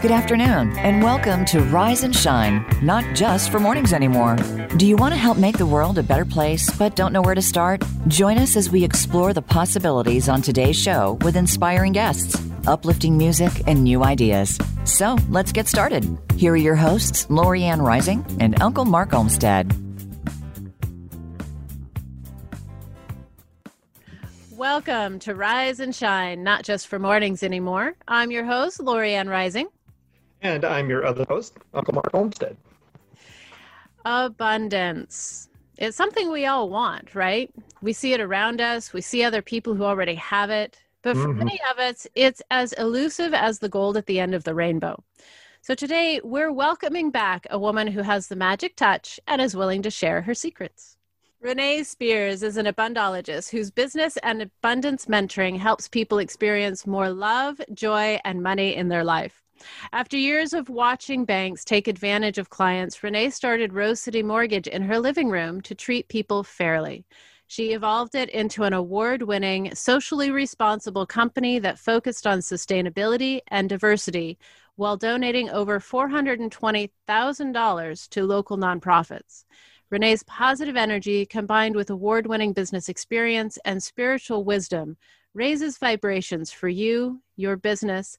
Good afternoon, and welcome to Rise and Shine, not just for mornings anymore. Do you want to help make the world a better place but don't know where to start? Join us as we explore the possibilities on today's show with inspiring guests, uplifting music, and new ideas. So let's get started. Here are your hosts, Lorianne Rising and Uncle Mark Olmstead. Welcome to Rise and Shine, not just for mornings anymore. I'm your host, Lorianne Rising. And I'm your other host, Uncle Mark Olmstead. Abundance. It's something we all want, right? We see it around us, we see other people who already have it. But for mm-hmm. many of us, it's as elusive as the gold at the end of the rainbow. So today, we're welcoming back a woman who has the magic touch and is willing to share her secrets. Renee Spears is an abundologist whose business and abundance mentoring helps people experience more love, joy, and money in their life. After years of watching banks take advantage of clients, Renee started Rose City Mortgage in her living room to treat people fairly. She evolved it into an award winning, socially responsible company that focused on sustainability and diversity while donating over $420,000 to local nonprofits. Renee's positive energy, combined with award winning business experience and spiritual wisdom, raises vibrations for you, your business,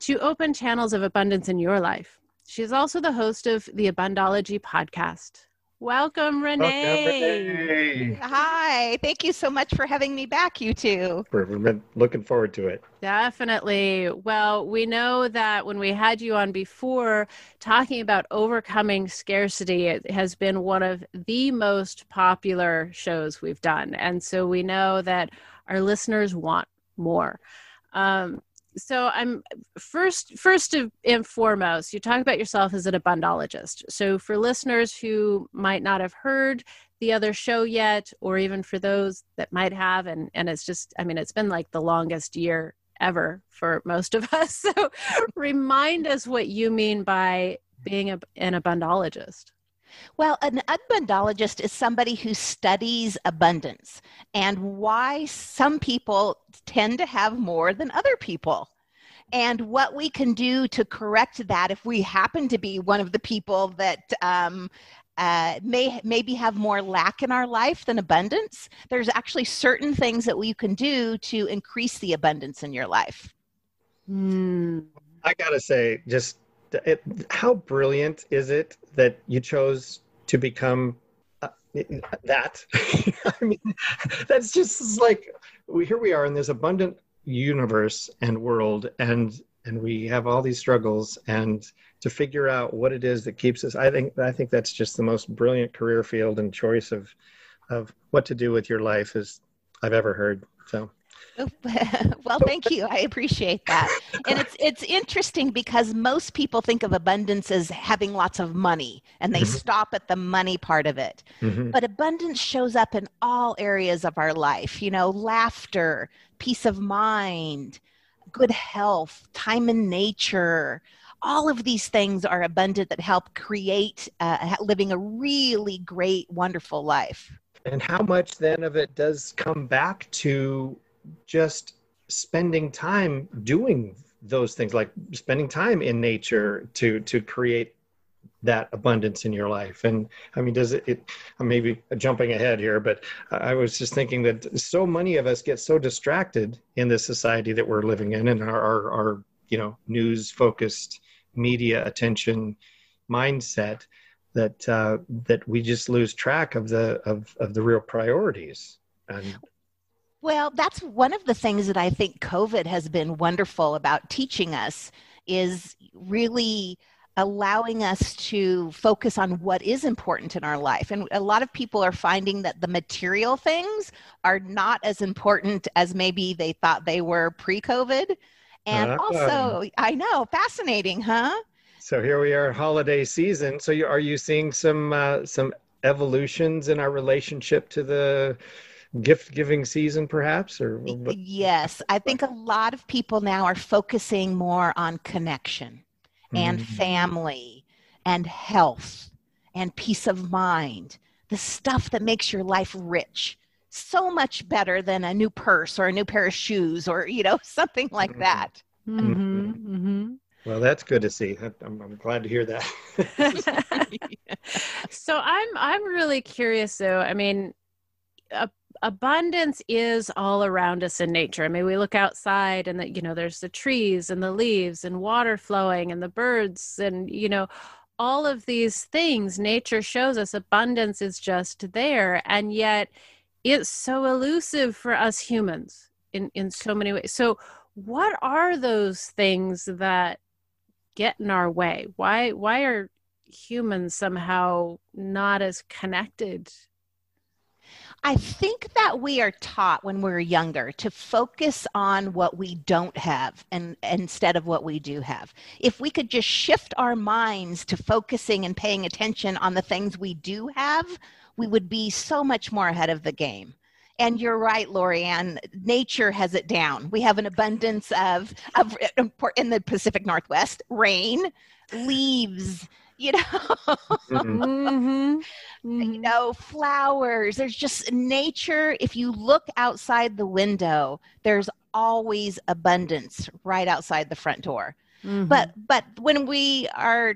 to open channels of abundance in your life. She is also the host of the Abundology podcast. Welcome, Renee. Welcome, Renee. Hi. Thank you so much for having me back, you two. We've been looking forward to it. Definitely. Well, we know that when we had you on before talking about overcoming scarcity, it has been one of the most popular shows we've done. And so we know that our listeners want more. Um, so i'm first first and foremost you talk about yourself as an abundologist. So for listeners who might not have heard the other show yet or even for those that might have and and it's just i mean it's been like the longest year ever for most of us. So remind us what you mean by being a, an abundologist well, an abundologist is somebody who studies abundance and why some people tend to have more than other people. And what we can do to correct that if we happen to be one of the people that um, uh, may maybe have more lack in our life than abundance, there's actually certain things that we can do to increase the abundance in your life. Mm. I gotta say, just it, how brilliant is it that you chose to become uh, that? I mean, that's just like here we are in this abundant universe and world, and and we have all these struggles, and to figure out what it is that keeps us. I think I think that's just the most brilliant career field and choice of of what to do with your life is I've ever heard. So well, thank you. I appreciate that. And it's it's interesting because most people think of abundance as having lots of money and they mm-hmm. stop at the money part of it. Mm-hmm. But abundance shows up in all areas of our life, you know, laughter, peace of mind, good health, time in nature. All of these things are abundant that help create uh, living a really great, wonderful life. And how much then of it does come back to just spending time doing those things like spending time in nature to to create that abundance in your life. And i mean does it, it i'm maybe jumping ahead here but i was just thinking that so many of us get so distracted in this society that we're living in and our our, our you know news focused media attention mindset that uh, that we just lose track of the of, of the real priorities. And well, that's one of the things that I think COVID has been wonderful about teaching us is really allowing us to focus on what is important in our life. And a lot of people are finding that the material things are not as important as maybe they thought they were pre COVID. And uh, also, I know, fascinating, huh? So here we are, holiday season. So you, are you seeing some uh, some evolutions in our relationship to the gift giving season perhaps or yes i think a lot of people now are focusing more on connection and mm-hmm. family and health and peace of mind the stuff that makes your life rich so much better than a new purse or a new pair of shoes or you know something like mm-hmm. that mm-hmm. mm-hmm. Well, that's good to see. I'm, I'm glad to hear that. so I'm I'm really curious though. I mean, abundance is all around us in nature. I mean, we look outside and that you know there's the trees and the leaves and water flowing and the birds and you know all of these things nature shows us abundance is just there and yet it's so elusive for us humans in in so many ways. So what are those things that get in our way? Why why are humans somehow not as connected I think that we are taught when we're younger to focus on what we don't have and instead of what we do have. If we could just shift our minds to focusing and paying attention on the things we do have, we would be so much more ahead of the game. And you're right, Lorianne. Nature has it down. We have an abundance of, of in the Pacific Northwest rain, leaves, you know mm-hmm. mm-hmm. you mm-hmm. know flowers there's just nature if you look outside the window there's always abundance right outside the front door mm-hmm. but but when we are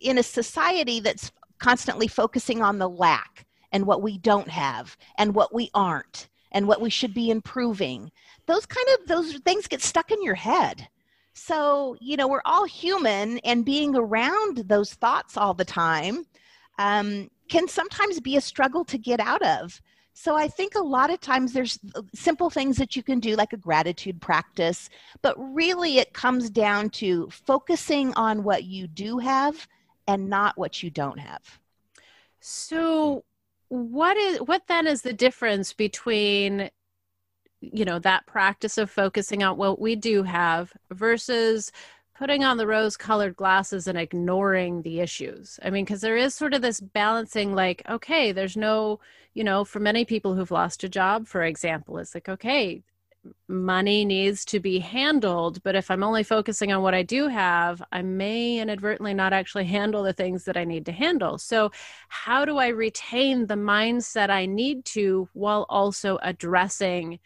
in a society that's constantly focusing on the lack and what we don't have and what we aren't and what we should be improving those kind of those things get stuck in your head so, you know, we're all human, and being around those thoughts all the time um, can sometimes be a struggle to get out of. So, I think a lot of times there's uh, simple things that you can do, like a gratitude practice, but really it comes down to focusing on what you do have and not what you don't have. So, what is what then is the difference between you know that practice of focusing on what we do have versus putting on the rose colored glasses and ignoring the issues. I mean because there is sort of this balancing like okay there's no you know for many people who've lost a job for example it's like okay money needs to be handled but if i'm only focusing on what i do have i may inadvertently not actually handle the things that i need to handle. So how do i retain the mindset i need to while also addressing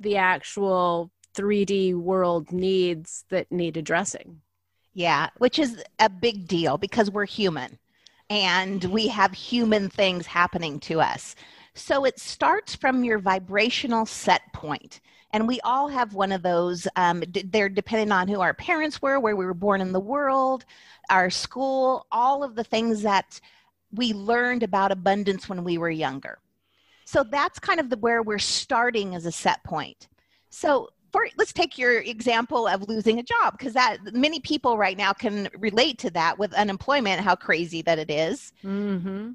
the actual 3D world needs that need addressing. Yeah, which is a big deal because we're human and we have human things happening to us. So it starts from your vibrational set point. And we all have one of those. Um, they're depending on who our parents were, where we were born in the world, our school, all of the things that we learned about abundance when we were younger. So that's kind of the where we're starting as a set point. So for, let's take your example of losing a job because that many people right now can relate to that with unemployment how crazy that it is. Mm-hmm.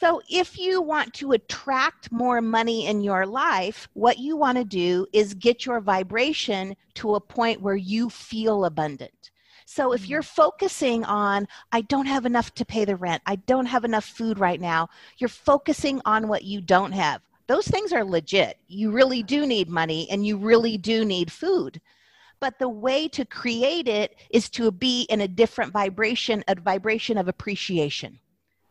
so if you want to attract more money in your life what you want to do is get your vibration to a point where you feel abundant so if mm-hmm. you're focusing on, I don't have enough to pay the rent, I don't have enough food right now, you're focusing on what you don't have. Those things are legit. You really do need money and you really do need food. But the way to create it is to be in a different vibration, a vibration of appreciation.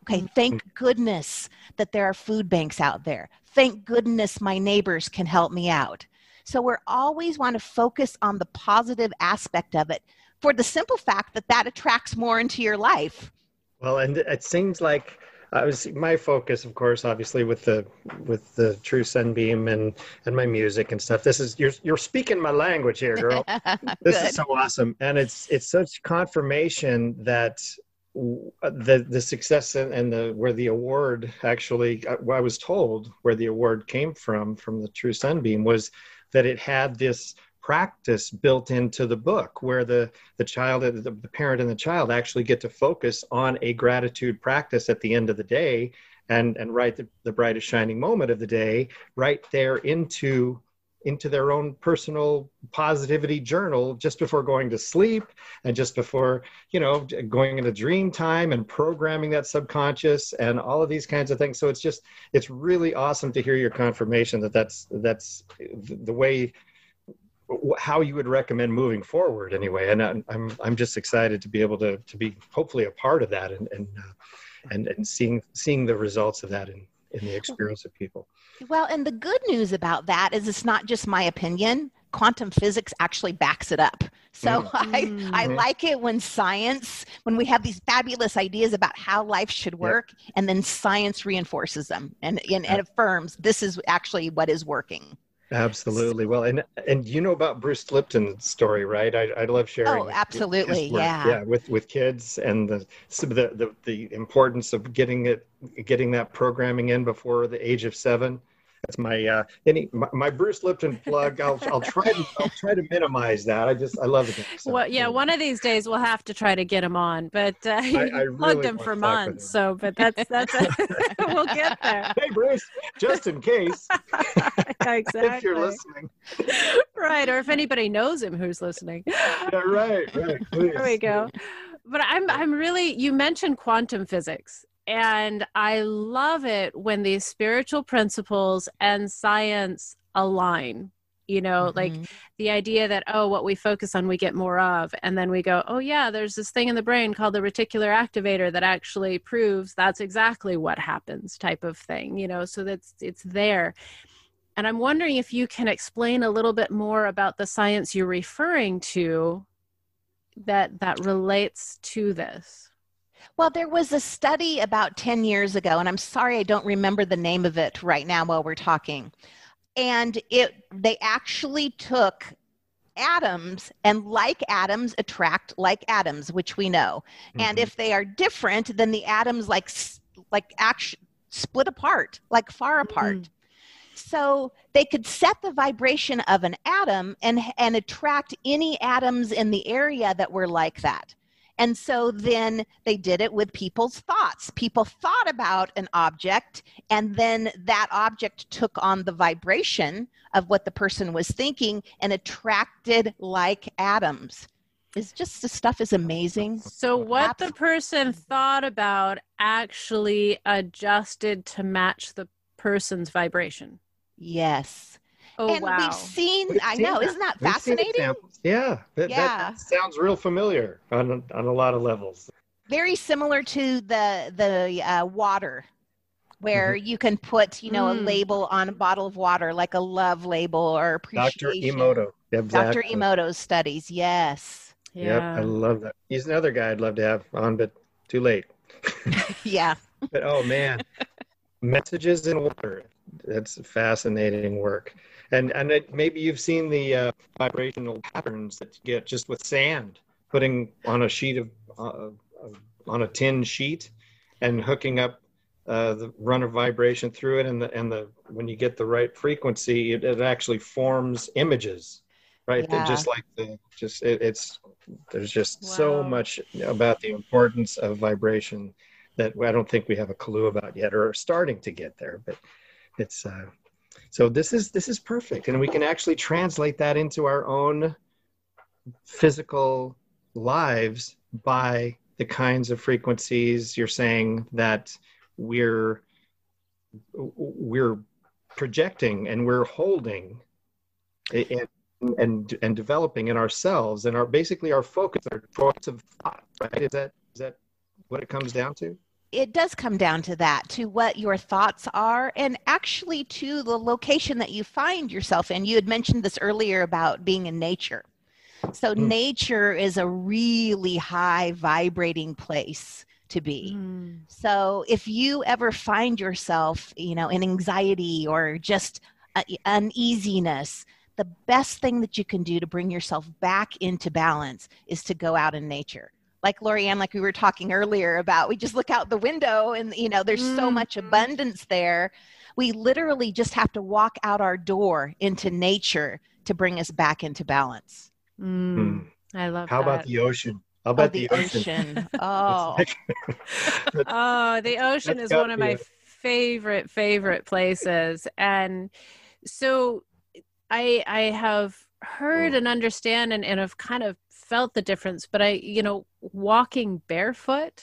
Okay, mm-hmm. thank goodness that there are food banks out there. Thank goodness my neighbors can help me out. So we're always want to focus on the positive aspect of it for the simple fact that that attracts more into your life. Well, and it seems like I was my focus, of course, obviously with the with the True Sunbeam and and my music and stuff. This is you're you're speaking my language here, girl. this is so awesome, and it's it's such confirmation that the the success and, and the where the award actually uh, I was told where the award came from from the True Sunbeam was that it had this practice built into the book where the the child the, the parent and the child actually get to focus on a gratitude practice at the end of the day and and write the, the brightest shining moment of the day right there into into their own personal positivity journal just before going to sleep and just before you know going into dream time and programming that subconscious and all of these kinds of things. So it's just it's really awesome to hear your confirmation that that's that's the way how you would recommend moving forward anyway and i'm i'm just excited to be able to to be hopefully a part of that and and uh, and, and seeing seeing the results of that in in the experience of people well and the good news about that is it's not just my opinion quantum physics actually backs it up So mm-hmm. I, I mm-hmm. like it when science, when we have these fabulous ideas about how life should work, yep. and then science reinforces them and, and, and affirms this is actually what is working. Absolutely. Well, and and you know about Bruce Lipton's story, right? I, I love sharing. Oh, absolutely. Yeah. Yeah, with with kids and the, some the the the importance of getting it getting that programming in before the age of seven that's my uh, any my, my, Bruce Lipton plug. I'll I'll try to I'll try to minimize that. I just I love it. So, well, yeah, one of these days we'll have to try to get him on, but uh, I, I really plugged him for months. So, but that's that's we'll get there. Hey, Bruce, just in case. exactly. if you're listening. Right, or if anybody knows him who's listening. Yeah, right, right. Please. There we go. But I'm I'm really you mentioned quantum physics and I love it when these spiritual principles and science align. You know, mm-hmm. like the idea that, oh, what we focus on, we get more of. And then we go, oh, yeah, there's this thing in the brain called the reticular activator that actually proves that's exactly what happens, type of thing, you know, so that's it's there. And I'm wondering if you can explain a little bit more about the science you're referring to that that relates to this. Well, there was a study about 10 years ago, and I'm sorry I don't remember the name of it right now while we're talking. And it they actually took atoms and like atoms attract like atoms which we know mm-hmm. and if they are different then the atoms like like actually split apart like far apart mm-hmm. so they could set the vibration of an atom and and attract any atoms in the area that were like that and so then they did it with people's thoughts. People thought about an object, and then that object took on the vibration of what the person was thinking and attracted like atoms. Is just the stuff is amazing. So what the person thought about actually adjusted to match the person's vibration. Yes. Oh, and wow. we've seen, we've I know, that. isn't that fascinating? Yeah, that, yeah. That sounds real familiar on, on a lot of levels. Very similar to the, the uh, water where mm-hmm. you can put, you know, mm. a label on a bottle of water, like a love label or appreciation. Dr. Emoto. Exactly. Dr. Emoto's studies, yes. Yeah. Yep, I love that. He's another guy I'd love to have on, but too late. yeah. but oh man, messages in water. That's fascinating work and and it, maybe you've seen the uh, vibrational patterns that you get just with sand putting on a sheet of uh, on a tin sheet and hooking up uh, the run of vibration through it and the and the when you get the right frequency it, it actually forms images right yeah. just like the just it, it's there's just wow. so much about the importance of vibration that i don't think we have a clue about yet or are starting to get there but it's uh so this is this is perfect, and we can actually translate that into our own physical lives by the kinds of frequencies you're saying that we're we're projecting and we're holding and and and developing in ourselves. And our basically our focus our choice of thought right is that is that what it comes down to it does come down to that, to what your thoughts are, and actually to the location that you find yourself in. You had mentioned this earlier about being in nature. So, mm. nature is a really high vibrating place to be. Mm. So, if you ever find yourself, you know, in anxiety or just uneasiness, the best thing that you can do to bring yourself back into balance is to go out in nature like Lorianne, like we were talking earlier about, we just look out the window and, you know, there's mm. so much mm-hmm. abundance there. We literally just have to walk out our door into nature to bring us back into balance. Mm. Mm. I love How that. about the ocean? How about oh, the, the, ocean? ocean. oh. oh, the ocean is one of my favorite, favorite places. And so I I have heard and understand and, and have kind of felt the difference but i you know walking barefoot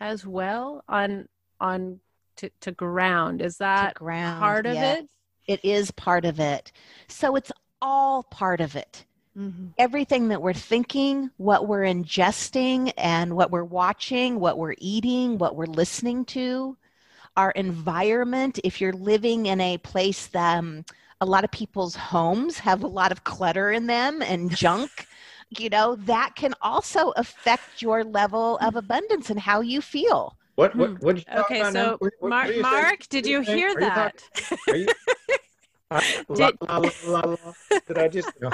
as well on on to, to ground is that ground, part of it? It is part of it. So it's all part of it. Mm-hmm. everything that we're thinking what we're ingesting and what we're watching what we're eating what we're listening to our environment if you're living in a place that um, a lot of people's homes have a lot of clutter in them and junk you know, that can also affect your level of abundance and how you feel. What? What? what you okay, so what, what, Mark, Mark did you hear that? You, did, la, la, la, did I just? No.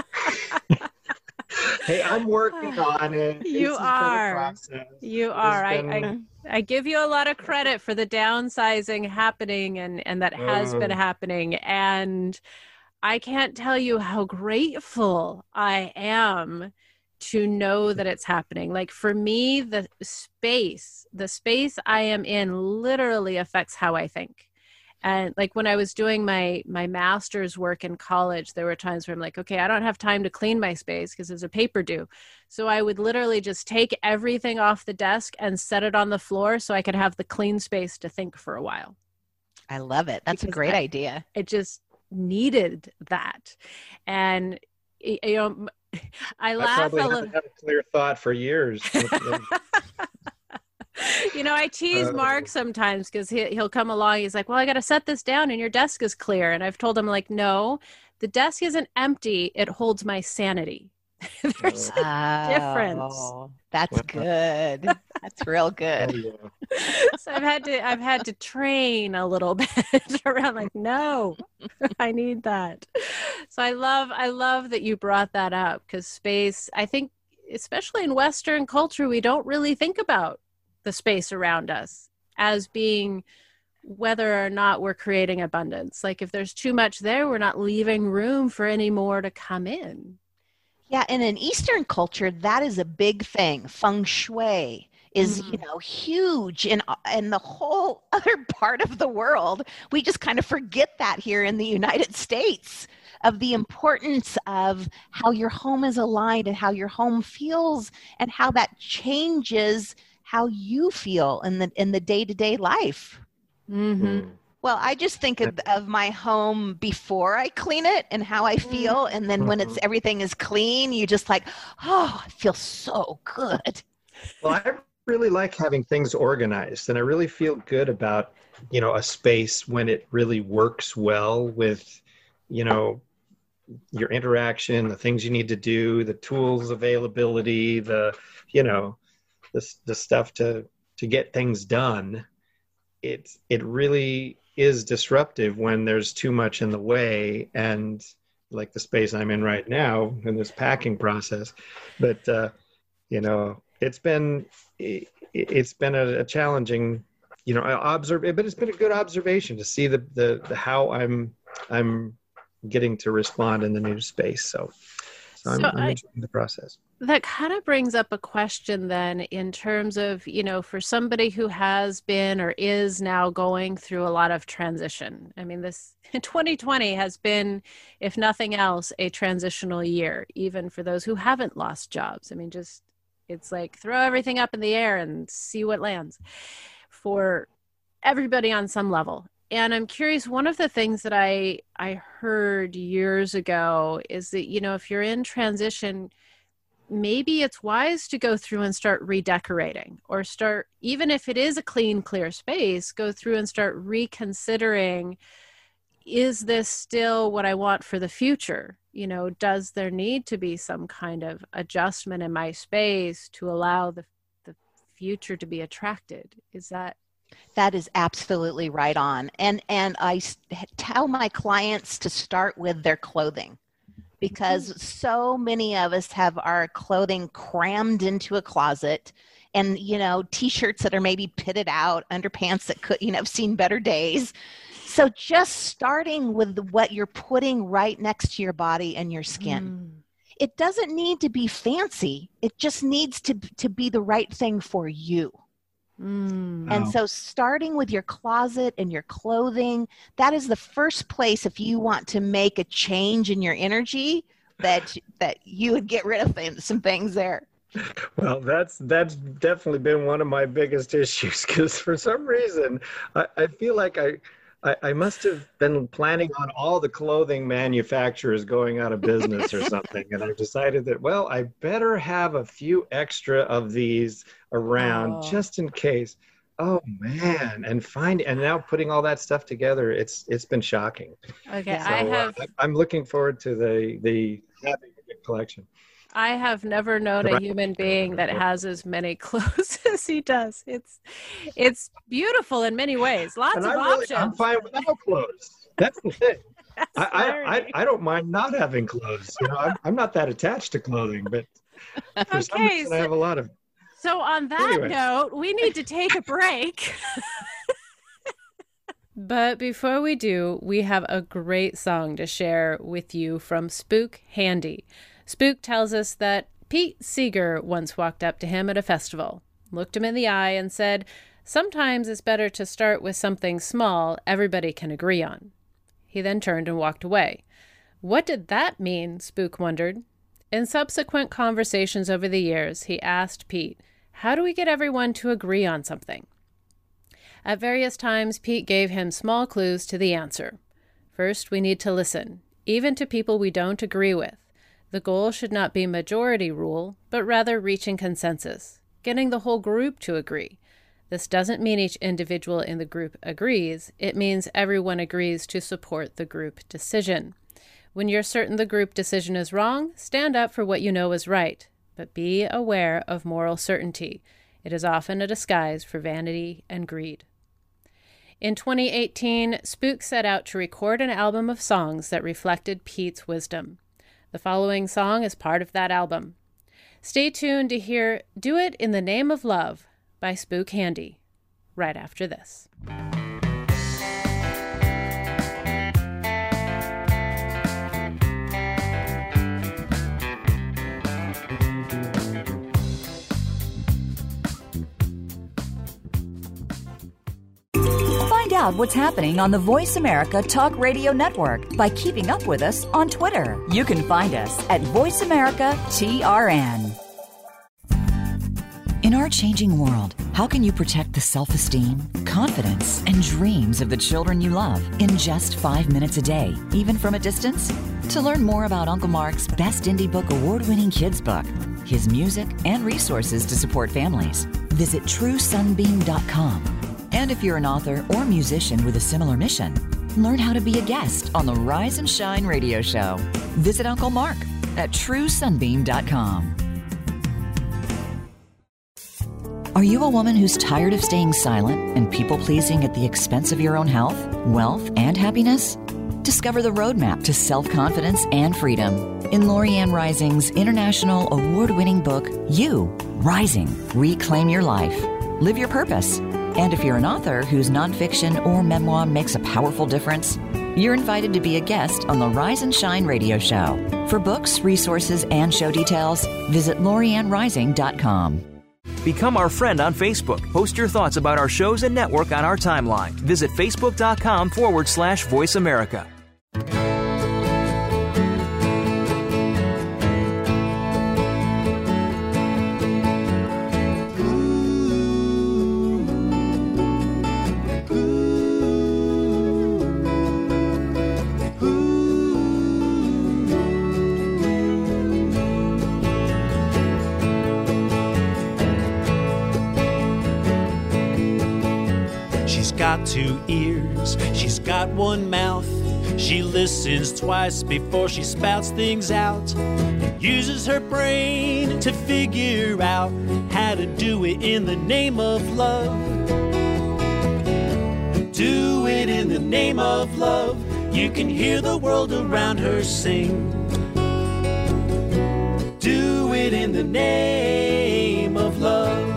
Hey, I'm working on it. You it's are. You are. I, I, I give you a lot of credit for the downsizing happening and and that has been mm. happening and I can't tell you how grateful I am to know that it's happening. Like for me, the space, the space I am in literally affects how I think and like when i was doing my my master's work in college there were times where i'm like okay i don't have time to clean my space because there's a paper due. So i would literally just take everything off the desk and set it on the floor so i could have the clean space to think for a while. I love it. That's because a great I, idea. It just needed that. And you know i laugh I probably a little had a clear thought for years uh, you know, I tease uh, Mark oh. sometimes because he, he'll come along. He's like, Well, I got to set this down and your desk is clear. And I've told him, like, no, the desk isn't empty. It holds my sanity. There's a oh, difference. That's good. That's real good. so I've had to I've had to train a little bit around like no, I need that. So I love I love that you brought that up because space I think especially in western culture we don't really think about the space around us as being whether or not we're creating abundance. Like if there's too much there, we're not leaving room for any more to come in. Yeah, and in Eastern culture, that is a big thing. Feng shui is mm-hmm. you know huge in in the whole other part of the world. We just kind of forget that here in the United States of the importance of how your home is aligned and how your home feels and how that changes how you feel in the in the day-to-day life mm-hmm. Mm. well i just think of, of, my home before i clean it and how i mm-hmm. feel and then when it's mm-hmm. everything is clean you just like oh i feel so good well i really like having things organized and i really feel good about you know a space when it really works well with you know your interaction the things you need to do the tools availability the you know the, the stuff to to get things done it it really is disruptive when there's too much in the way and like the space i'm in right now in this packing process. But uh, you know it's been it, has been a, a, challenging you know observe but it's been a good observation to see the, the the how i'm i'm getting to respond in the new space. So so, I'm, I'm enjoying the process. That kind of brings up a question then in terms of, you know, for somebody who has been or is now going through a lot of transition. I mean, this 2020 has been, if nothing else, a transitional year, even for those who haven't lost jobs. I mean, just it's like throw everything up in the air and see what lands for everybody on some level and i'm curious one of the things that i i heard years ago is that you know if you're in transition maybe it's wise to go through and start redecorating or start even if it is a clean clear space go through and start reconsidering is this still what i want for the future? You know does there need to be some kind of adjustment in my space to allow the the future to be attracted? Is that that is absolutely right on. And and I tell my clients to start with their clothing because mm-hmm. so many of us have our clothing crammed into a closet and you know t-shirts that are maybe pitted out underpants that could you know have seen better days so just starting with what you're putting right next to your body and your skin mm. it doesn't need to be fancy it just needs to to be the right thing for you Mm. And so, starting with your closet and your clothing, that is the first place if you want to make a change in your energy that that you would get rid of some things there. Well, that's that's definitely been one of my biggest issues because for some reason I, I feel like I I, I, must have been planning on all the clothing manufacturers going out of business or something. and I decided that, well, I better have a few extra of these around oh. just in case. Oh man, and find and now putting all that stuff together, it's it's been shocking. Okay, so, I uh, have. Uh, I'm looking forward to the the collection. I have never known a human being that has as many clothes as he does. It's it's beautiful in many ways. Lots and of really, options. I'm fine without clothes. That's the thing. I, I, I, I don't mind not having clothes. You know, I'm, I'm not that attached to clothing, but for some Okay, reason I have a lot of. So on that Anyways. note, we need to take a break. but before we do, we have a great song to share with you from Spook Handy. Spook tells us that Pete Seeger once walked up to him at a festival, looked him in the eye, and said, Sometimes it's better to start with something small everybody can agree on. He then turned and walked away. What did that mean? Spook wondered. In subsequent conversations over the years, he asked Pete, How do we get everyone to agree on something? At various times, Pete gave him small clues to the answer. First, we need to listen, even to people we don't agree with. The goal should not be majority rule, but rather reaching consensus, getting the whole group to agree. This doesn't mean each individual in the group agrees, it means everyone agrees to support the group decision. When you're certain the group decision is wrong, stand up for what you know is right, but be aware of moral certainty. It is often a disguise for vanity and greed. In 2018, Spook set out to record an album of songs that reflected Pete's wisdom. The following song is part of that album. Stay tuned to hear Do It in the Name of Love by Spook Handy right after this. Out what's happening on the Voice America Talk Radio Network by keeping up with us on Twitter. You can find us at Voice America TRN. In our changing world, how can you protect the self esteem, confidence, and dreams of the children you love in just five minutes a day, even from a distance? To learn more about Uncle Mark's Best Indie Book Award winning kids book, his music, and resources to support families, visit TrueSunbeam.com. And if you're an author or musician with a similar mission, learn how to be a guest on the Rise and Shine radio show. Visit Uncle Mark at TrueSunbeam.com. Are you a woman who's tired of staying silent and people pleasing at the expense of your own health, wealth, and happiness? Discover the roadmap to self confidence and freedom in Lorianne Rising's international award winning book, You Rising Reclaim Your Life. Live your purpose. And if you're an author whose nonfiction or memoir makes a powerful difference, you're invited to be a guest on the Rise and Shine radio show. For books, resources, and show details, visit lorianrising.com. Become our friend on Facebook. Post your thoughts about our shows and network on our timeline. Visit facebook.com forward slash voice America. Got one mouth. She listens twice before she spouts things out. Uses her brain to figure out how to do it in the name of love. Do it in the name of love. You can hear the world around her sing. Do it in the name of love.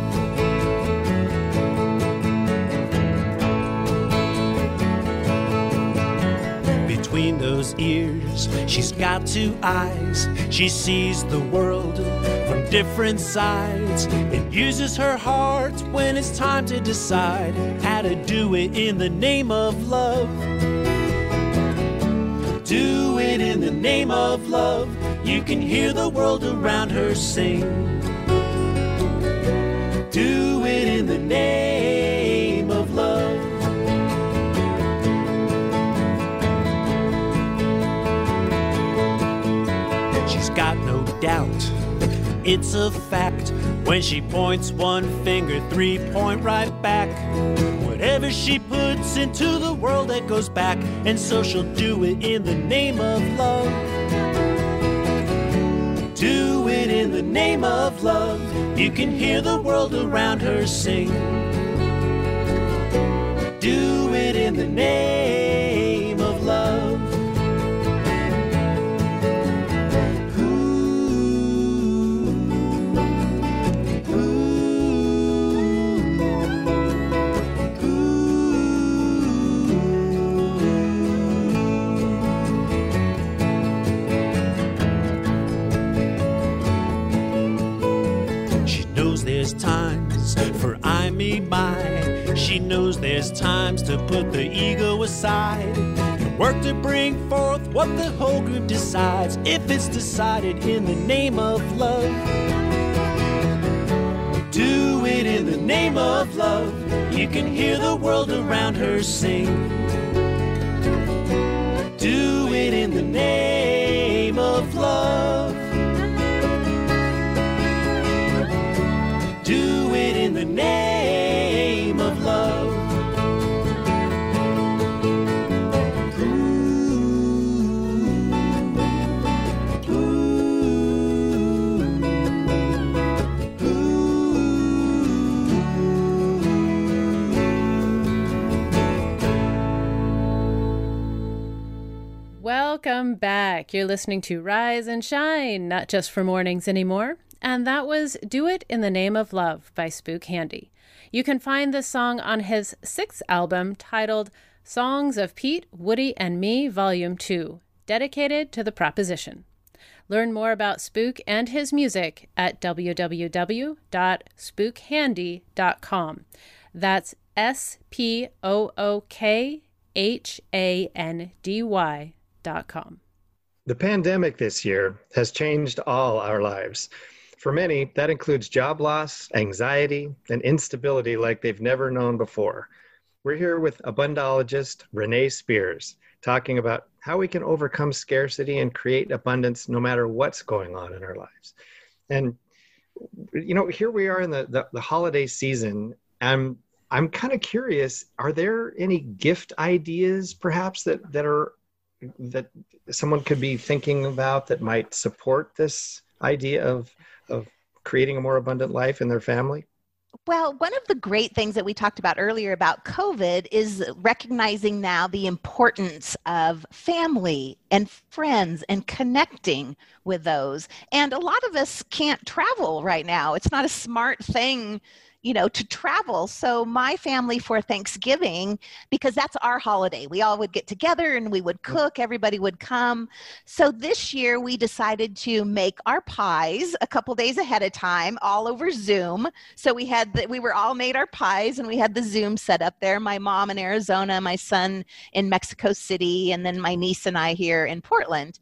Ears, she's got two eyes. She sees the world from different sides and uses her heart when it's time to decide how to do it in the name of love. Do it in the name of love. You can hear the world around her sing. Do it in the name doubt. It's a fact. When she points one finger, three point right back. Whatever she puts into the world, that goes back. And so she'll do it in the name of love. Do it in the name of love. You can hear the world around her sing. Do it in the name for I, me, my. She knows there's times to put the ego aside and work to bring forth what the whole group decides. If it's decided in the name of love, do it in the name of love. You can hear the world around her sing. Do it in the name of love. Welcome back. You're listening to Rise and Shine, not just for mornings anymore. And that was Do It in the Name of Love by Spook Handy. You can find this song on his sixth album titled Songs of Pete, Woody, and Me, Volume 2, dedicated to the proposition. Learn more about Spook and his music at www.spookhandy.com. That's S P O O K H A N D Y The pandemic this year has changed all our lives. For many, that includes job loss, anxiety, and instability like they've never known before. We're here with abundologist Renee Spears talking about how we can overcome scarcity and create abundance no matter what's going on in our lives. And you know, here we are in the, the, the holiday season. I'm I'm kind of curious, are there any gift ideas perhaps that, that are that someone could be thinking about that might support this idea of of creating a more abundant life in their family? Well, one of the great things that we talked about earlier about COVID is recognizing now the importance of family and friends and connecting with those. And a lot of us can't travel right now. It's not a smart thing you know, to travel. So my family for Thanksgiving, because that's our holiday, we all would get together and we would cook, everybody would come. So this year we decided to make our pies a couple days ahead of time, all over Zoom. So we had that we were all made our pies and we had the Zoom set up there. My mom in Arizona, my son in Mexico City, and then my niece and I here in Portland.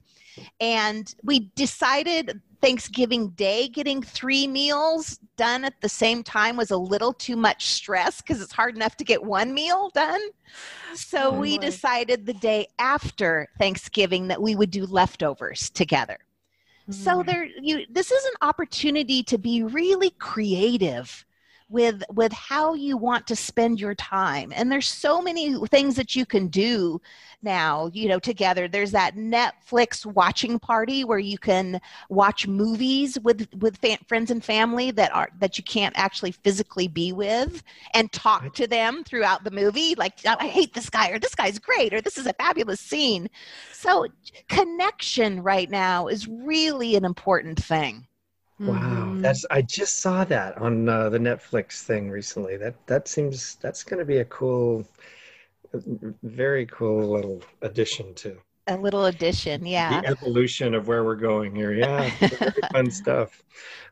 And we decided Thanksgiving Day getting three meals done at the same time was a little too much stress because it's hard enough to get one meal done. So Oh, we decided the day after Thanksgiving that we would do leftovers together. So hmm. there you this is an opportunity to be really creative with with how you want to spend your time. And there's so many things that you can do now you know together. There's that netflix watching party where you can watch movies with with fa- friends and family that are that you can't actually physically be with and talk to them throughout the movie. Like "Oh, i hate this guy or this guy's great or this is a fabulous scene. So connection right now is really an important thing Wow, Mhm. that's I just saw that on uh, the Netflix thing recently. That that seems that's going to be a cool, very cool little addition to a little addition yeah the evolution of where we're going here. Yeah, fun stuff.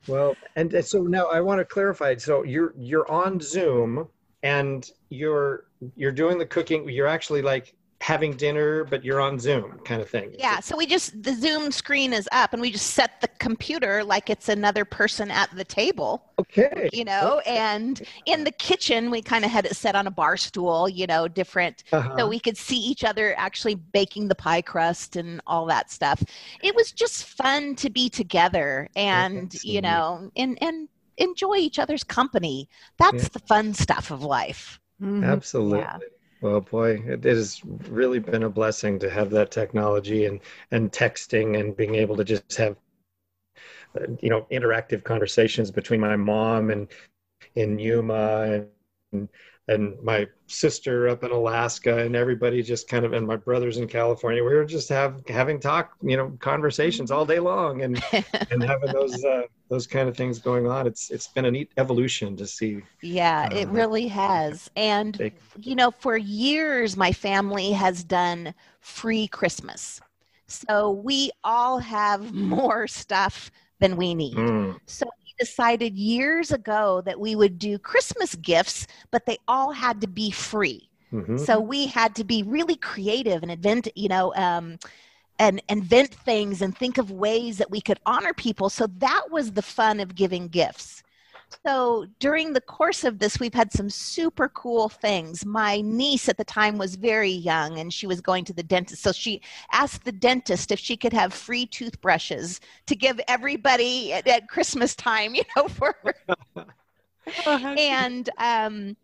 Well, and uh, so now I want to clarify. So you're you're on Zoom and you're you're doing the cooking. You're actually like having dinner, but you're on Zoom kind of thing. Yeah, so we just the Zoom screen is up and we just set the computer like it's another person at the table, Okay. you know, and in the kitchen we kind of had it set on a bar stool, you know, different Uh-huh. so we could see each other actually baking the pie crust and all that stuff. It was just fun to be together and, you know, and and enjoy each other's company. That's Yeah. the fun stuff of life. Mhm. Absolutely. Yeah. Well, boy, it, has really been a blessing to have that technology and and texting and being able to just have uh, you know interactive conversations between my mom and in Yuma and and my sister up in Alaska and everybody just kind of and my brothers in California we were just have having talk you know conversations all day long and and having those uh, those kind of things going on. It's it's been a neat evolution to see yeah uh, it really has. And you know for years my family has done free Christmas. So we all have more stuff than we need. Mm. so decided years ago that we would do Christmas gifts, but they all had to be free. Mm-hmm. So we had to be really creative and invent, you know, um, and invent things and think of ways that we could honor people. So that was the fun of giving gifts. So during the course of this, we've had some super cool things. My niece at the time was very young and she was going to the dentist. So she asked the dentist if she could have free toothbrushes to give everybody at, at Christmas time, you know, for and um,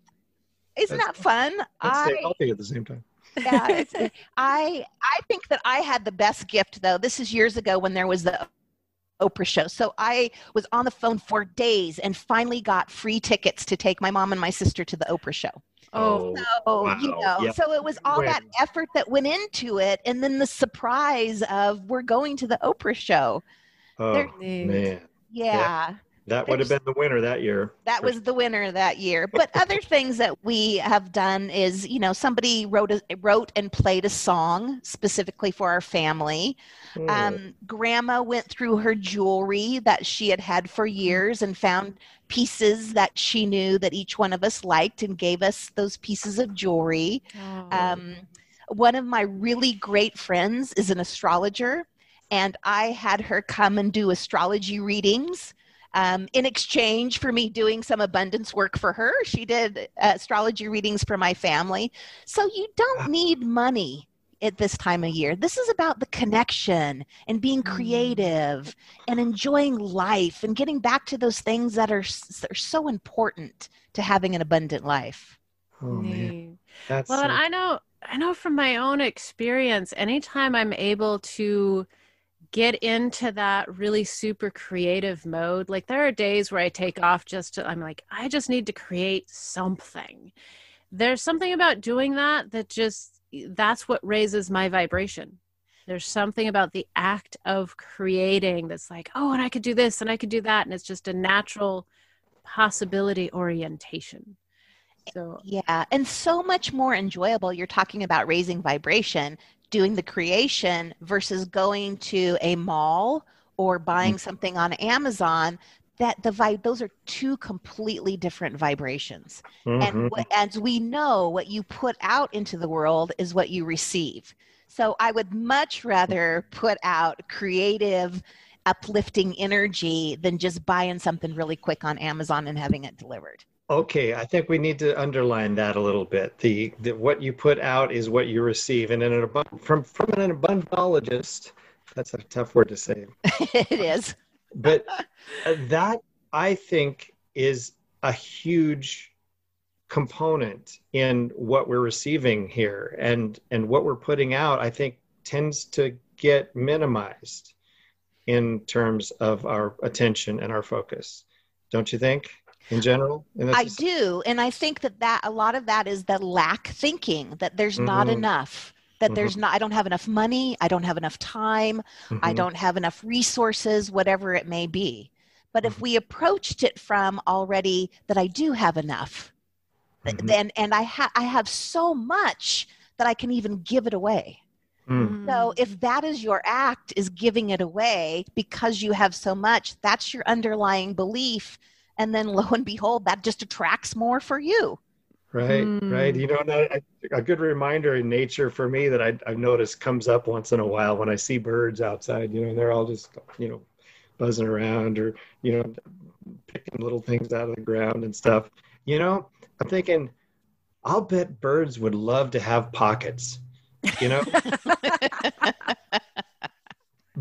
isn't that fun? I, healthy at the same time. yeah, I I think that I had the best gift though. This is years ago when there was the Oprah show. So I was on the phone for days and finally got free tickets to take my mom and my sister to the Oprah show. Oh, oh so, wow. you know, yep. so it was all that effort that went into it, and then the surprise of we're going to the Oprah show. Oh man, yeah. yeah. That would have been the winner that year. That was the winner that year. But other things that we have done is, you know, somebody wrote a, wrote and played a song specifically for our family. Mm. Um, grandma went through her jewelry that she had had for years and found pieces that she knew that each one of us liked and gave us those pieces of jewelry. Oh. Um, one of my really great friends is an astrologer, and I had her come and do astrology readings um, in exchange for me doing some abundance work for her. She did uh, astrology readings for my family. So you don't need money at this time of year. This is about the connection and being mm. creative and enjoying life and getting back to those things that are, that are so important to having an abundant life. Oh man. That's well, so- and I know I know from my own experience, anytime I'm able to get into that really super creative mode. Like there are days where I take off just to, I'm like, I just need to create something. There's something about doing that that just, that's what raises my vibration. There's something about the act of creating that's like, oh, and I could do this and I could do that. And it's just a natural possibility orientation. Eh, so, yeah, and so much more enjoyable. You're talking about raising vibration doing the creation versus going to a mall or buying mm-hmm. something on Amazon that the vibe those are two completely different vibrations mm-hmm. and as we know what you put out into the world is what you receive so i would much rather put out creative uplifting energy than just buying something really quick on amazon and having it delivered Okay, I think we need to underline that a little bit. The, the what you put out is what you receive, and in an from from an abundologist, that's a tough word to say. it is. but uh, that I think is a huge component in what we're receiving here, and and what we're putting out. I think tends to get minimized in terms of our attention and our focus. Don't you think? In general? I do. And I think that, that a lot of that is the lack thinking that there's mm-hmm. not enough, that mm-hmm. there's not, I don't have enough money, I don't have enough time, mm-hmm. I don't have enough resources, whatever it may be. But if mm-hmm. we approached it from already that I do have enough, mm-hmm. then and I, ha- I have so much that I can even give it away. Mm. So if that is your act is giving it away because you have so much, that's your underlying belief and then lo and behold that just attracts more for you. Right mm. right. You know a good reminder in nature for me that I, i've noticed comes up once in a while when i see birds outside you know they're all just you know buzzing around or you know picking little things out of the ground and stuff. You know i'm thinking i'll bet birds would love to have pockets you know?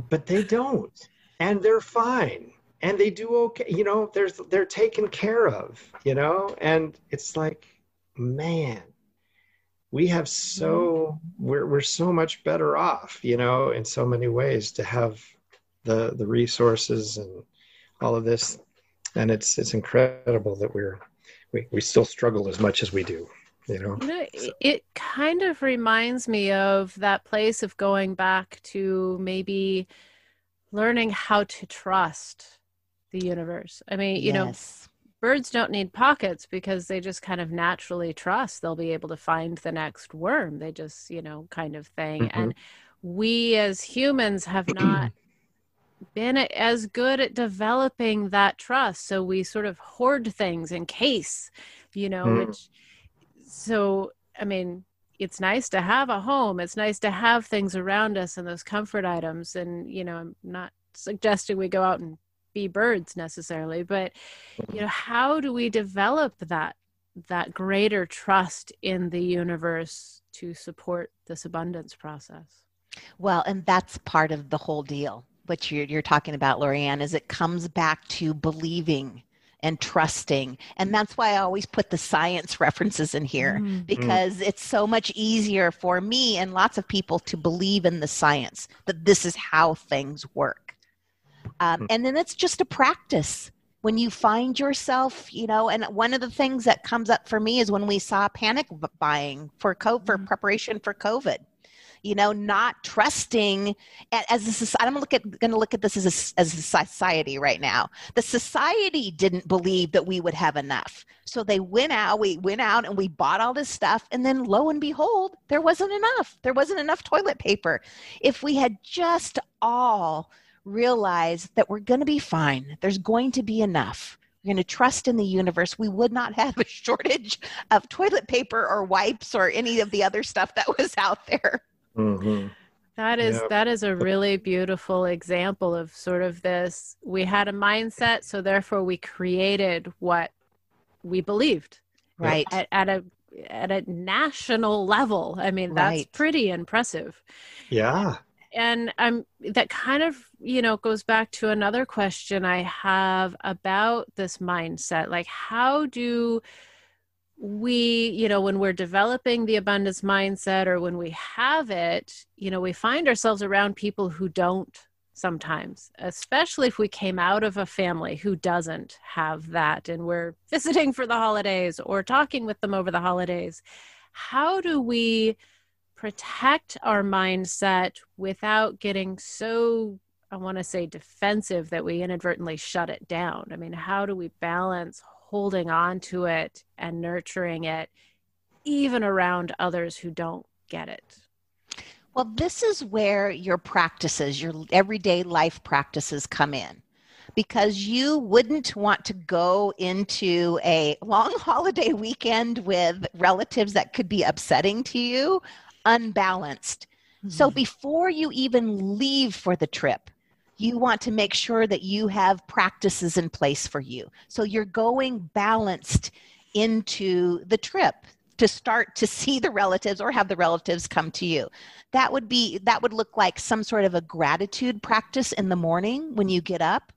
But they don't and they're fine and they do okay you know there's they're taken care of you know? And it's like man we have so mm-hmm. we're, we're so much better off you know in so many ways to have the the resources and all of this, and it's it's incredible that we're we, we still struggle as much as we do. You know, you know it kind of reminds me of that place of going back to maybe learning how to trust the universe. I mean, you yes. know, birds don't need pockets because they just kind of naturally trust they'll be able to find the next worm. They just, you know, kind of thing. Mm-hmm. And we as humans have not been as good at developing that trust. So we sort of hoard things in case, you know, mm. which, so, I mean, it's nice to have a home. It's nice to have things around us and those comfort items. And, you know, I'm not suggesting we go out and be birds necessarily, but, you know, mm-hmm. how do we develop that? that greater trust in the universe to support this abundance process well, and that's part of the whole deal. What you're, you're talking about, Lorianne, is it comes back to believing and trusting. And mm-hmm. that's why I always put the science references in here mm-hmm. mm-hmm. because it's so much easier for me and lots of people to believe in the science that this is how things work. Um, mm-hmm. and then it's just a practice. When you find yourself, you know, and one of the things that comes up for me is when we saw panic buying for co- for mm-hmm. preparation for COVID you know, not trusting as a society. I'm look at, going to look at this as a, as a society right now. The society didn't believe that we would have enough. So they went out, we went out and we bought all this stuff. And then lo and behold, there wasn't enough. There wasn't enough toilet paper. If we had just all realized that we're going to be fine, there's going to be enough we're going to trust in the universe, we would not have a shortage of toilet paper or wipes or any of the other stuff that was out there. Mm-hmm. That is yep. that is a really beautiful example of sort of this. We had a mindset, so therefore we created what we believed. Right at, at a at a national level. I mean, that's right. pretty impressive. Yeah. And um, that kind of you know goes back to another question I have about this mindset. Like, how do we, you know, when we're developing the abundance mindset or when we have it, you know, we find ourselves around people who don't sometimes, especially if we came out of a family who doesn't have that and we're visiting for the holidays or talking with them over the holidays. How do we protect our mindset without getting so I want to say defensive that we inadvertently shut it down. I mean, how do we balance holding on to it and nurturing it, even around others who don't get it. Well, this is where your practices, your everyday life practices come in. Because you wouldn't want to go into a long holiday weekend with relatives that could be upsetting to you unbalanced. Mm-hmm. So before you even leave for the trip, you want to make sure that you have practices in place for you. So you're going balanced into the trip to start to see the relatives or have the relatives come to you. That would be that would look like some sort of a gratitude practice in the morning when you get up.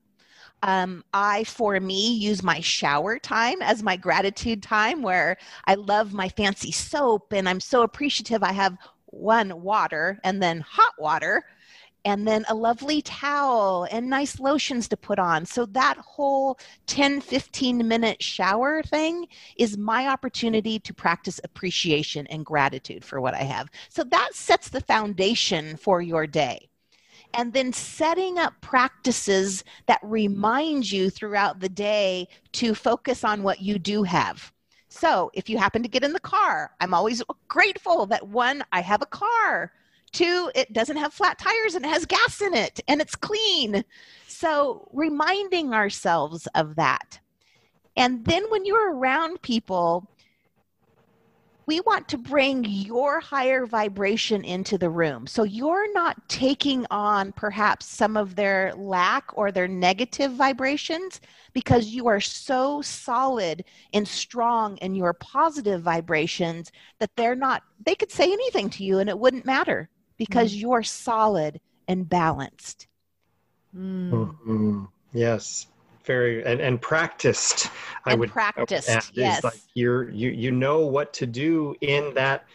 Um, I, for me, use my shower time as my gratitude time where I love my fancy soap and I'm so appreciative I have one water and then hot water and then a lovely towel and nice lotions to put on. So that whole 10, 15 minute shower thing is my opportunity to practice appreciation and gratitude for what I have. So that sets the foundation for your day. And then setting up practices that remind you throughout the day to focus on what you do have. So if you happen to get in the car, I'm always grateful that one, I have a car Two, it doesn't have flat tires and it has gas in it and it's clean. So, reminding ourselves of that. And then when you're around people, we want to bring your higher vibration into the room. So you're not taking on perhaps some of their lack or their negative vibrations because you are so solid and strong in your positive vibrations that they're not, they could say anything to you and it wouldn't matter because mm. you're solid and balanced. Mm. Mm-hmm. Yes, very and, and practiced. I would practiced. Yes, like you're you you know what to do in that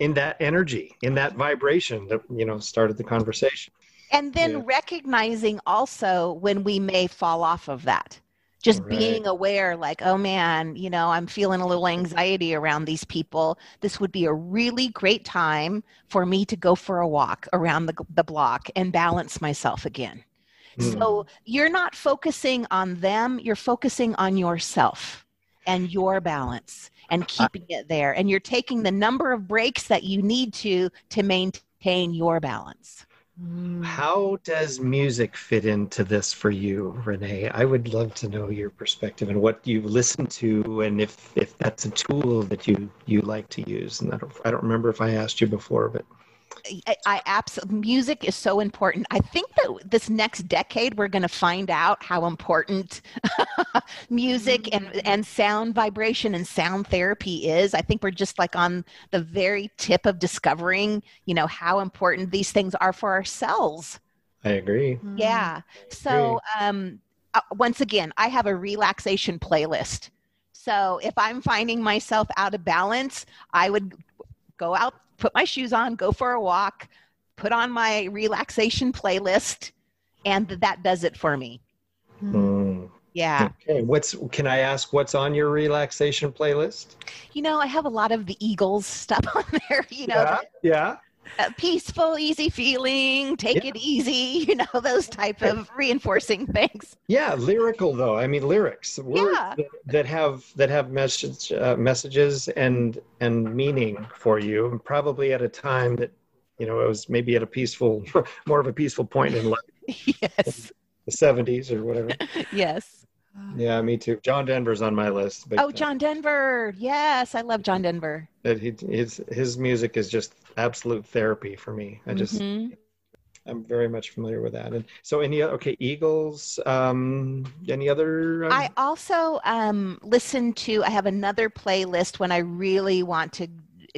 in that energy in that vibration that you know started the conversation. And then Yeah. recognizing also when we may fall off of that. Just Right. being aware, like, oh man, you know, I'm feeling a little anxiety around these people. This would be a really great time for me to go for a walk around the, the block and balance myself again. Mm. So you're not focusing on them, you're focusing on yourself and your balance and keeping it there. And you're taking the number of breaks that you need to to maintain your balance. How does music fit into this for you, Renee? I would love to know your perspective and what you listen to, and if if that's a tool that you you like to use. And I don't I don't remember if I asked you before, but I, I absolutely music is so important. I think that this next decade we're going to find out how important music and and sound vibration and sound therapy is. I think we're just like on the very tip of discovering, you know, how important these things are for ourselves. I agree. Yeah. So, um, uh, once again, I have a relaxation playlist. So if I'm finding myself out of balance, I would go out, put my shoes on, go for a walk, put on my relaxation playlist, and that does it for me. Mm. Yeah. Okay, what's can I ask what's on your relaxation playlist? You know, I have a lot of the Eagles stuff on there, you know, yeah, yeah. Uh, peaceful, easy feeling, take Yeah. it easy, you know, those type of reinforcing things. Yeah, lyrical though. I mean, lyrics, words Yeah. that, that have that have message uh, messages and and meaning for you, and probably at a time that you know it was maybe at a peaceful, more of a peaceful point in life, yes. the seventies or whatever. Yes. Yeah, me too. John Denver's on my list. Oh, time. John Denver. Yes, I love John Denver. That he, his his music is just absolute therapy for me. I just Mhm. I'm very much familiar with that. And so any okay, Eagles. Um, any other? Um, I also um, listen to, I have another playlist when I really want to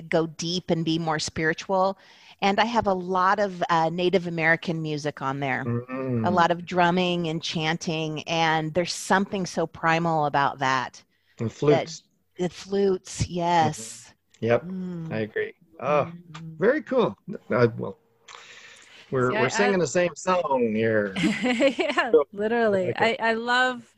go deep and be more spiritual. And I have a lot of uh, Native American music on there, Mm, a lot of drumming and chanting. And there's something so primal about that. and flutes. The flutes, yes. Yep, Mm. I agree. Oh, Mhm. very cool. Uh, well, we're See, we're singing I- the same song here. yeah, literally. Okay. I, I love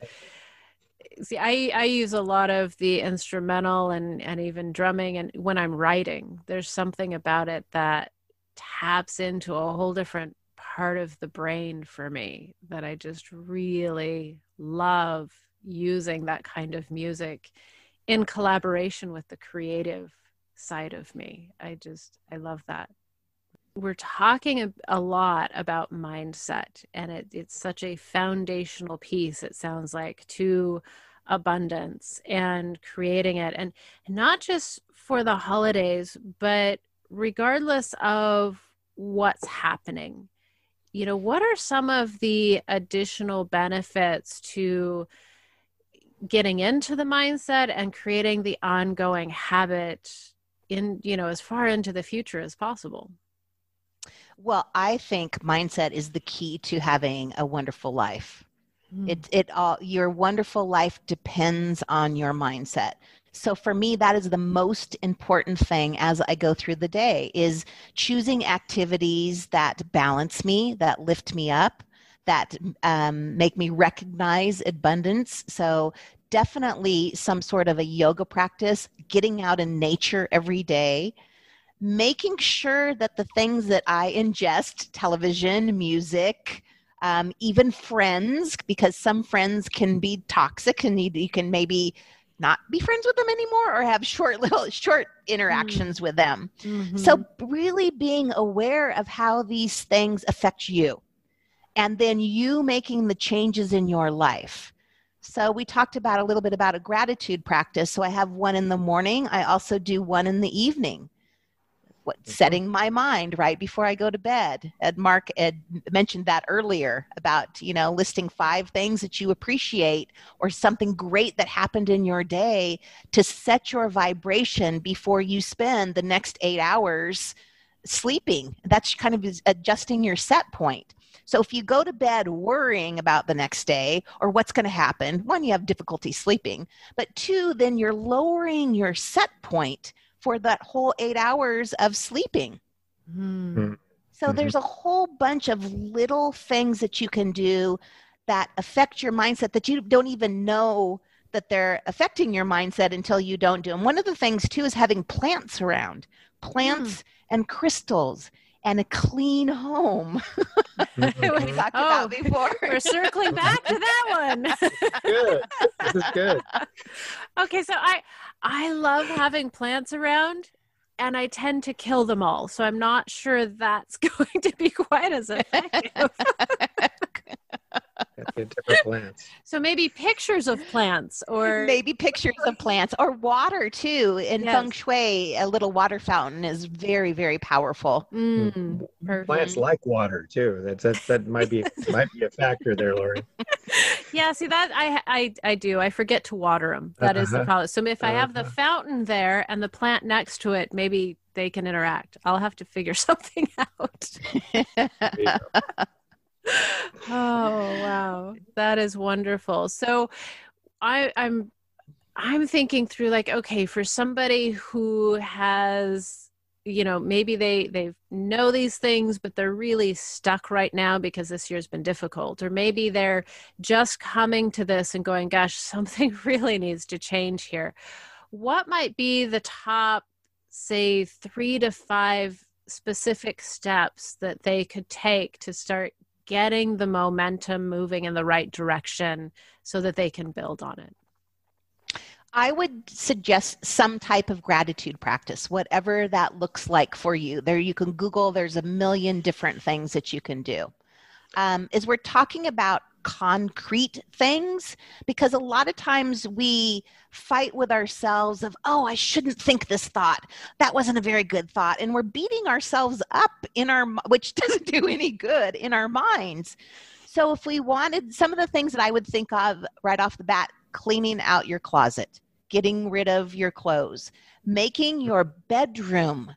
see I, I use a lot of the instrumental and, and even drumming and when I'm writing, there's something about it that taps into a whole different part of the brain for me that I just really love using that kind of music in collaboration with the creative side of me. I just I love that we're talking a, a lot about mindset and it, it's such a foundational piece it sounds like to abundance and creating it and not just for the holidays but regardless of what's happening you know what are some of the additional benefits to getting into the mindset and creating the ongoing habit in you know as far into the future as possible Well, I think mindset is the key to having a wonderful life. Mm. It it all your wonderful life depends on your mindset. So for me that is the most important thing as I go through the day is choosing activities that balance me, that lift me up, that um, make me recognize abundance. So definitely some sort of a yoga practice, getting out in nature every day, making sure that the things that I ingest, television, music, um, even friends, because some friends can be toxic and you, you can maybe not be friends with them anymore or have short little short interactions with them. Mhm. So really being aware of how these things affect you and then you making the changes in your life. So we talked about a little bit about a gratitude practice. So I have one in the morning. I also do one in the evening. What mm-hmm. setting my mind right before I go to bed. Ed Mark had mentioned that earlier about, you know, listing five things that you appreciate or something great that happened in your day to set your vibration before you spend the next 8 hours sleeping. That's kind of adjusting your set point. So if you go to bed worrying about the next day or what's going to happen, one, you have difficulty sleeping, but two, then you're lowering your set point for that whole eight hours of sleeping. Mm. So mm-hmm. there's a whole bunch of little things that you can do that affect your mindset that you don't even know that they're affecting your mindset until you don't do them. One of the things too is having plants around, plants mm. and crystals and a clean home. Mm-hmm. we talked oh, about before. We're circling back to that one. good. This is good. Okay, so I I love having plants around and I tend to kill them all. So I'm not sure that's going to be quite as effective different plants. So maybe pictures of plants or maybe pictures of plants or water too. In yes. feng shui, a little water fountain is very, very powerful. Mm, plants like water too. That's that that might be might be a factor there, Lori. yeah, see that I I I do. I forget to water them. That uh-huh. is the uh-huh. problem. So if I have the uh-huh. fountain there and the plant next to it, maybe they can interact. I'll have to figure something out oh wow that is wonderful so i i'm i'm thinking through like okay for somebody who has you know maybe they they know these things but they're really stuck right now because this year's been difficult or maybe they're just coming to this and going gosh something really needs to change here what might be the top say 3 to 5 specific steps that they could take to start getting the momentum moving in the right direction so that they can build on it? I would suggest some type of gratitude practice, whatever that looks like for you. There, you can Google, there's a million different things that you can do. Um, is we're talking about concrete things because a lot of times we fight with ourselves of oh i shouldn't think this thought that wasn't a very good thought and we're beating ourselves up in our which doesn't do any good in our minds so if we wanted some of the things that i would think of right off the bat cleaning out your closet getting rid of your clothes making your bedroom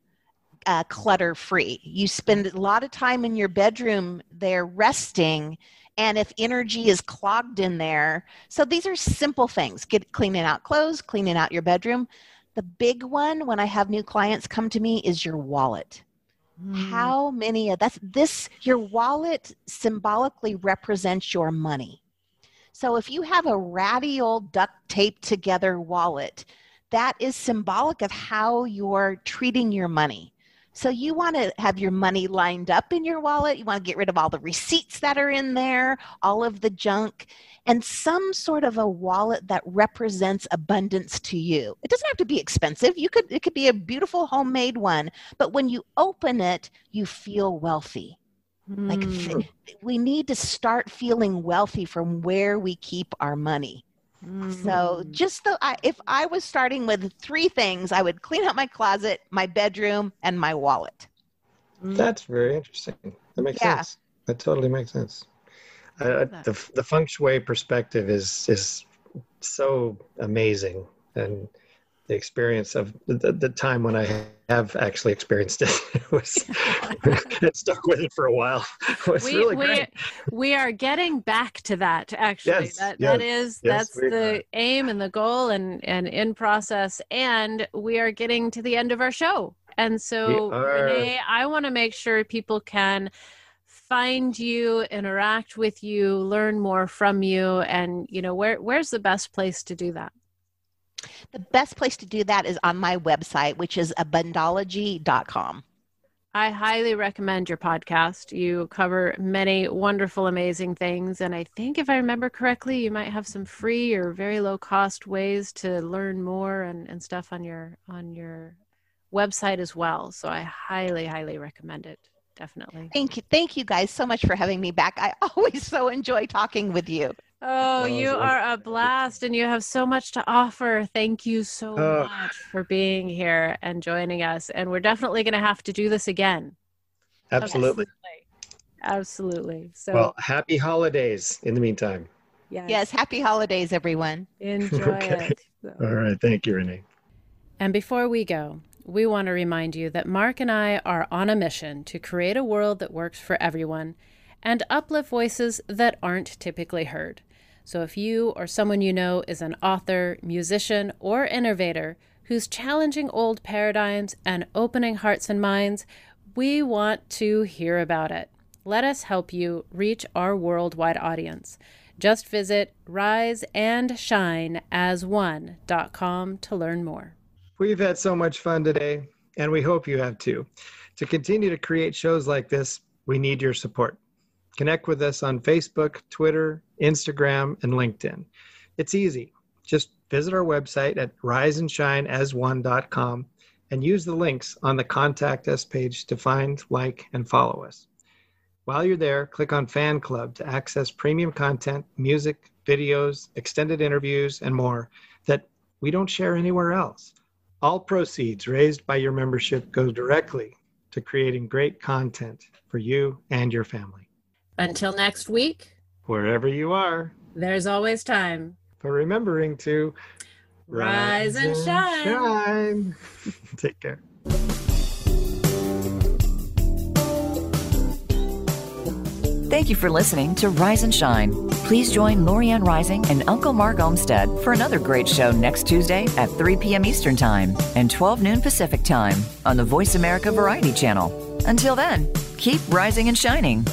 uh, clutter free you spend a lot of time in your bedroom there resting and if energy is clogged in there. So these are simple things. Get cleaning out clothes, cleaning out your bedroom. The big one when I have new clients come to me is your wallet. Mm. How many of that's this your wallet symbolically represents your money. So if you have a ratty old duct taped together wallet, that is symbolic of how you're treating your money. So you want to have your money lined up in your wallet. You want to get rid of all the receipts that are in there, all of the junk, and some sort of a wallet that represents abundance to you. It doesn't have to be expensive. You could it could be a beautiful homemade one, but when you open it, you feel wealthy. Mm. Like th- we need to start feeling wealthy from where we keep our money. So mm. just the I, if I was starting with three things, I would clean out my closet, my bedroom, and my wallet. Mm. That's very interesting. That makes yeah. sense. That totally makes sense. Uh, the the feng shui perspective is is so amazing, and the experience of the, the time when I have actually experienced it, it was it stuck with it for a while. It was we, really great. We, we are getting back to that actually. Yes, that yes, that is yes, that's the are. aim and the goal and and in process. And we are getting to the end of our show. And so Renee, I want to make sure people can find you interact with you learn more from you and you know where where's the best place to do that the best place to do that is on my website, which is abundology.com. I highly recommend your podcast. You cover many wonderful, amazing things. And I think if I remember correctly, you might have some free or very low cost ways to learn more and, and stuff on your on your website as well. So I highly, highly recommend it. Definitely. Thank you. Thank you guys so much for having me back. I always so enjoy talking with you. Oh, you are a blast and you have so much to offer. Thank you so uh, much for being here and joining us. And we're definitely going to have to do this again. Absolutely. Absolutely. So Well, happy holidays in the meantime. Yes. Yes, happy holidays everyone. Enjoy okay. it. So. All right, thank you, Renee. And before we go, we want to remind you that Mark and I are on a mission to create a world that works for everyone and uplift voices that aren't typically heard. So if you or someone you know is an author, musician, or innovator who's challenging old paradigms and opening hearts and minds, We want to hear about it. Let us help you reach our worldwide audience. Just visit riseandshineas1.com to learn more. We've had so much fun today, and we hope you have too. To continue to create shows like this, we need your support. Connect with us on Facebook, Twitter, Instagram, and LinkedIn. It's easy. Just visit our website at riseandshineas1.com and use the links on the Contact Us page to find, like, and follow us. While you're there, click on Fan Club to access premium content, music, videos, extended interviews, and more that we don't share anywhere else. All proceeds raised by your membership go directly to creating great content for you and your family. Until next week, wherever you are, there's always time for remembering to rise, rise and, and shine. shine. Take care. Thank you for listening to Rise and Shine. Please join Lorianne Rising and Uncle Mark Olmsted for another great show next Tuesday at 3 p.m. Eastern Time and 12 noon Pacific Time on the Voice America Variety Channel. Until then, keep rising and shining.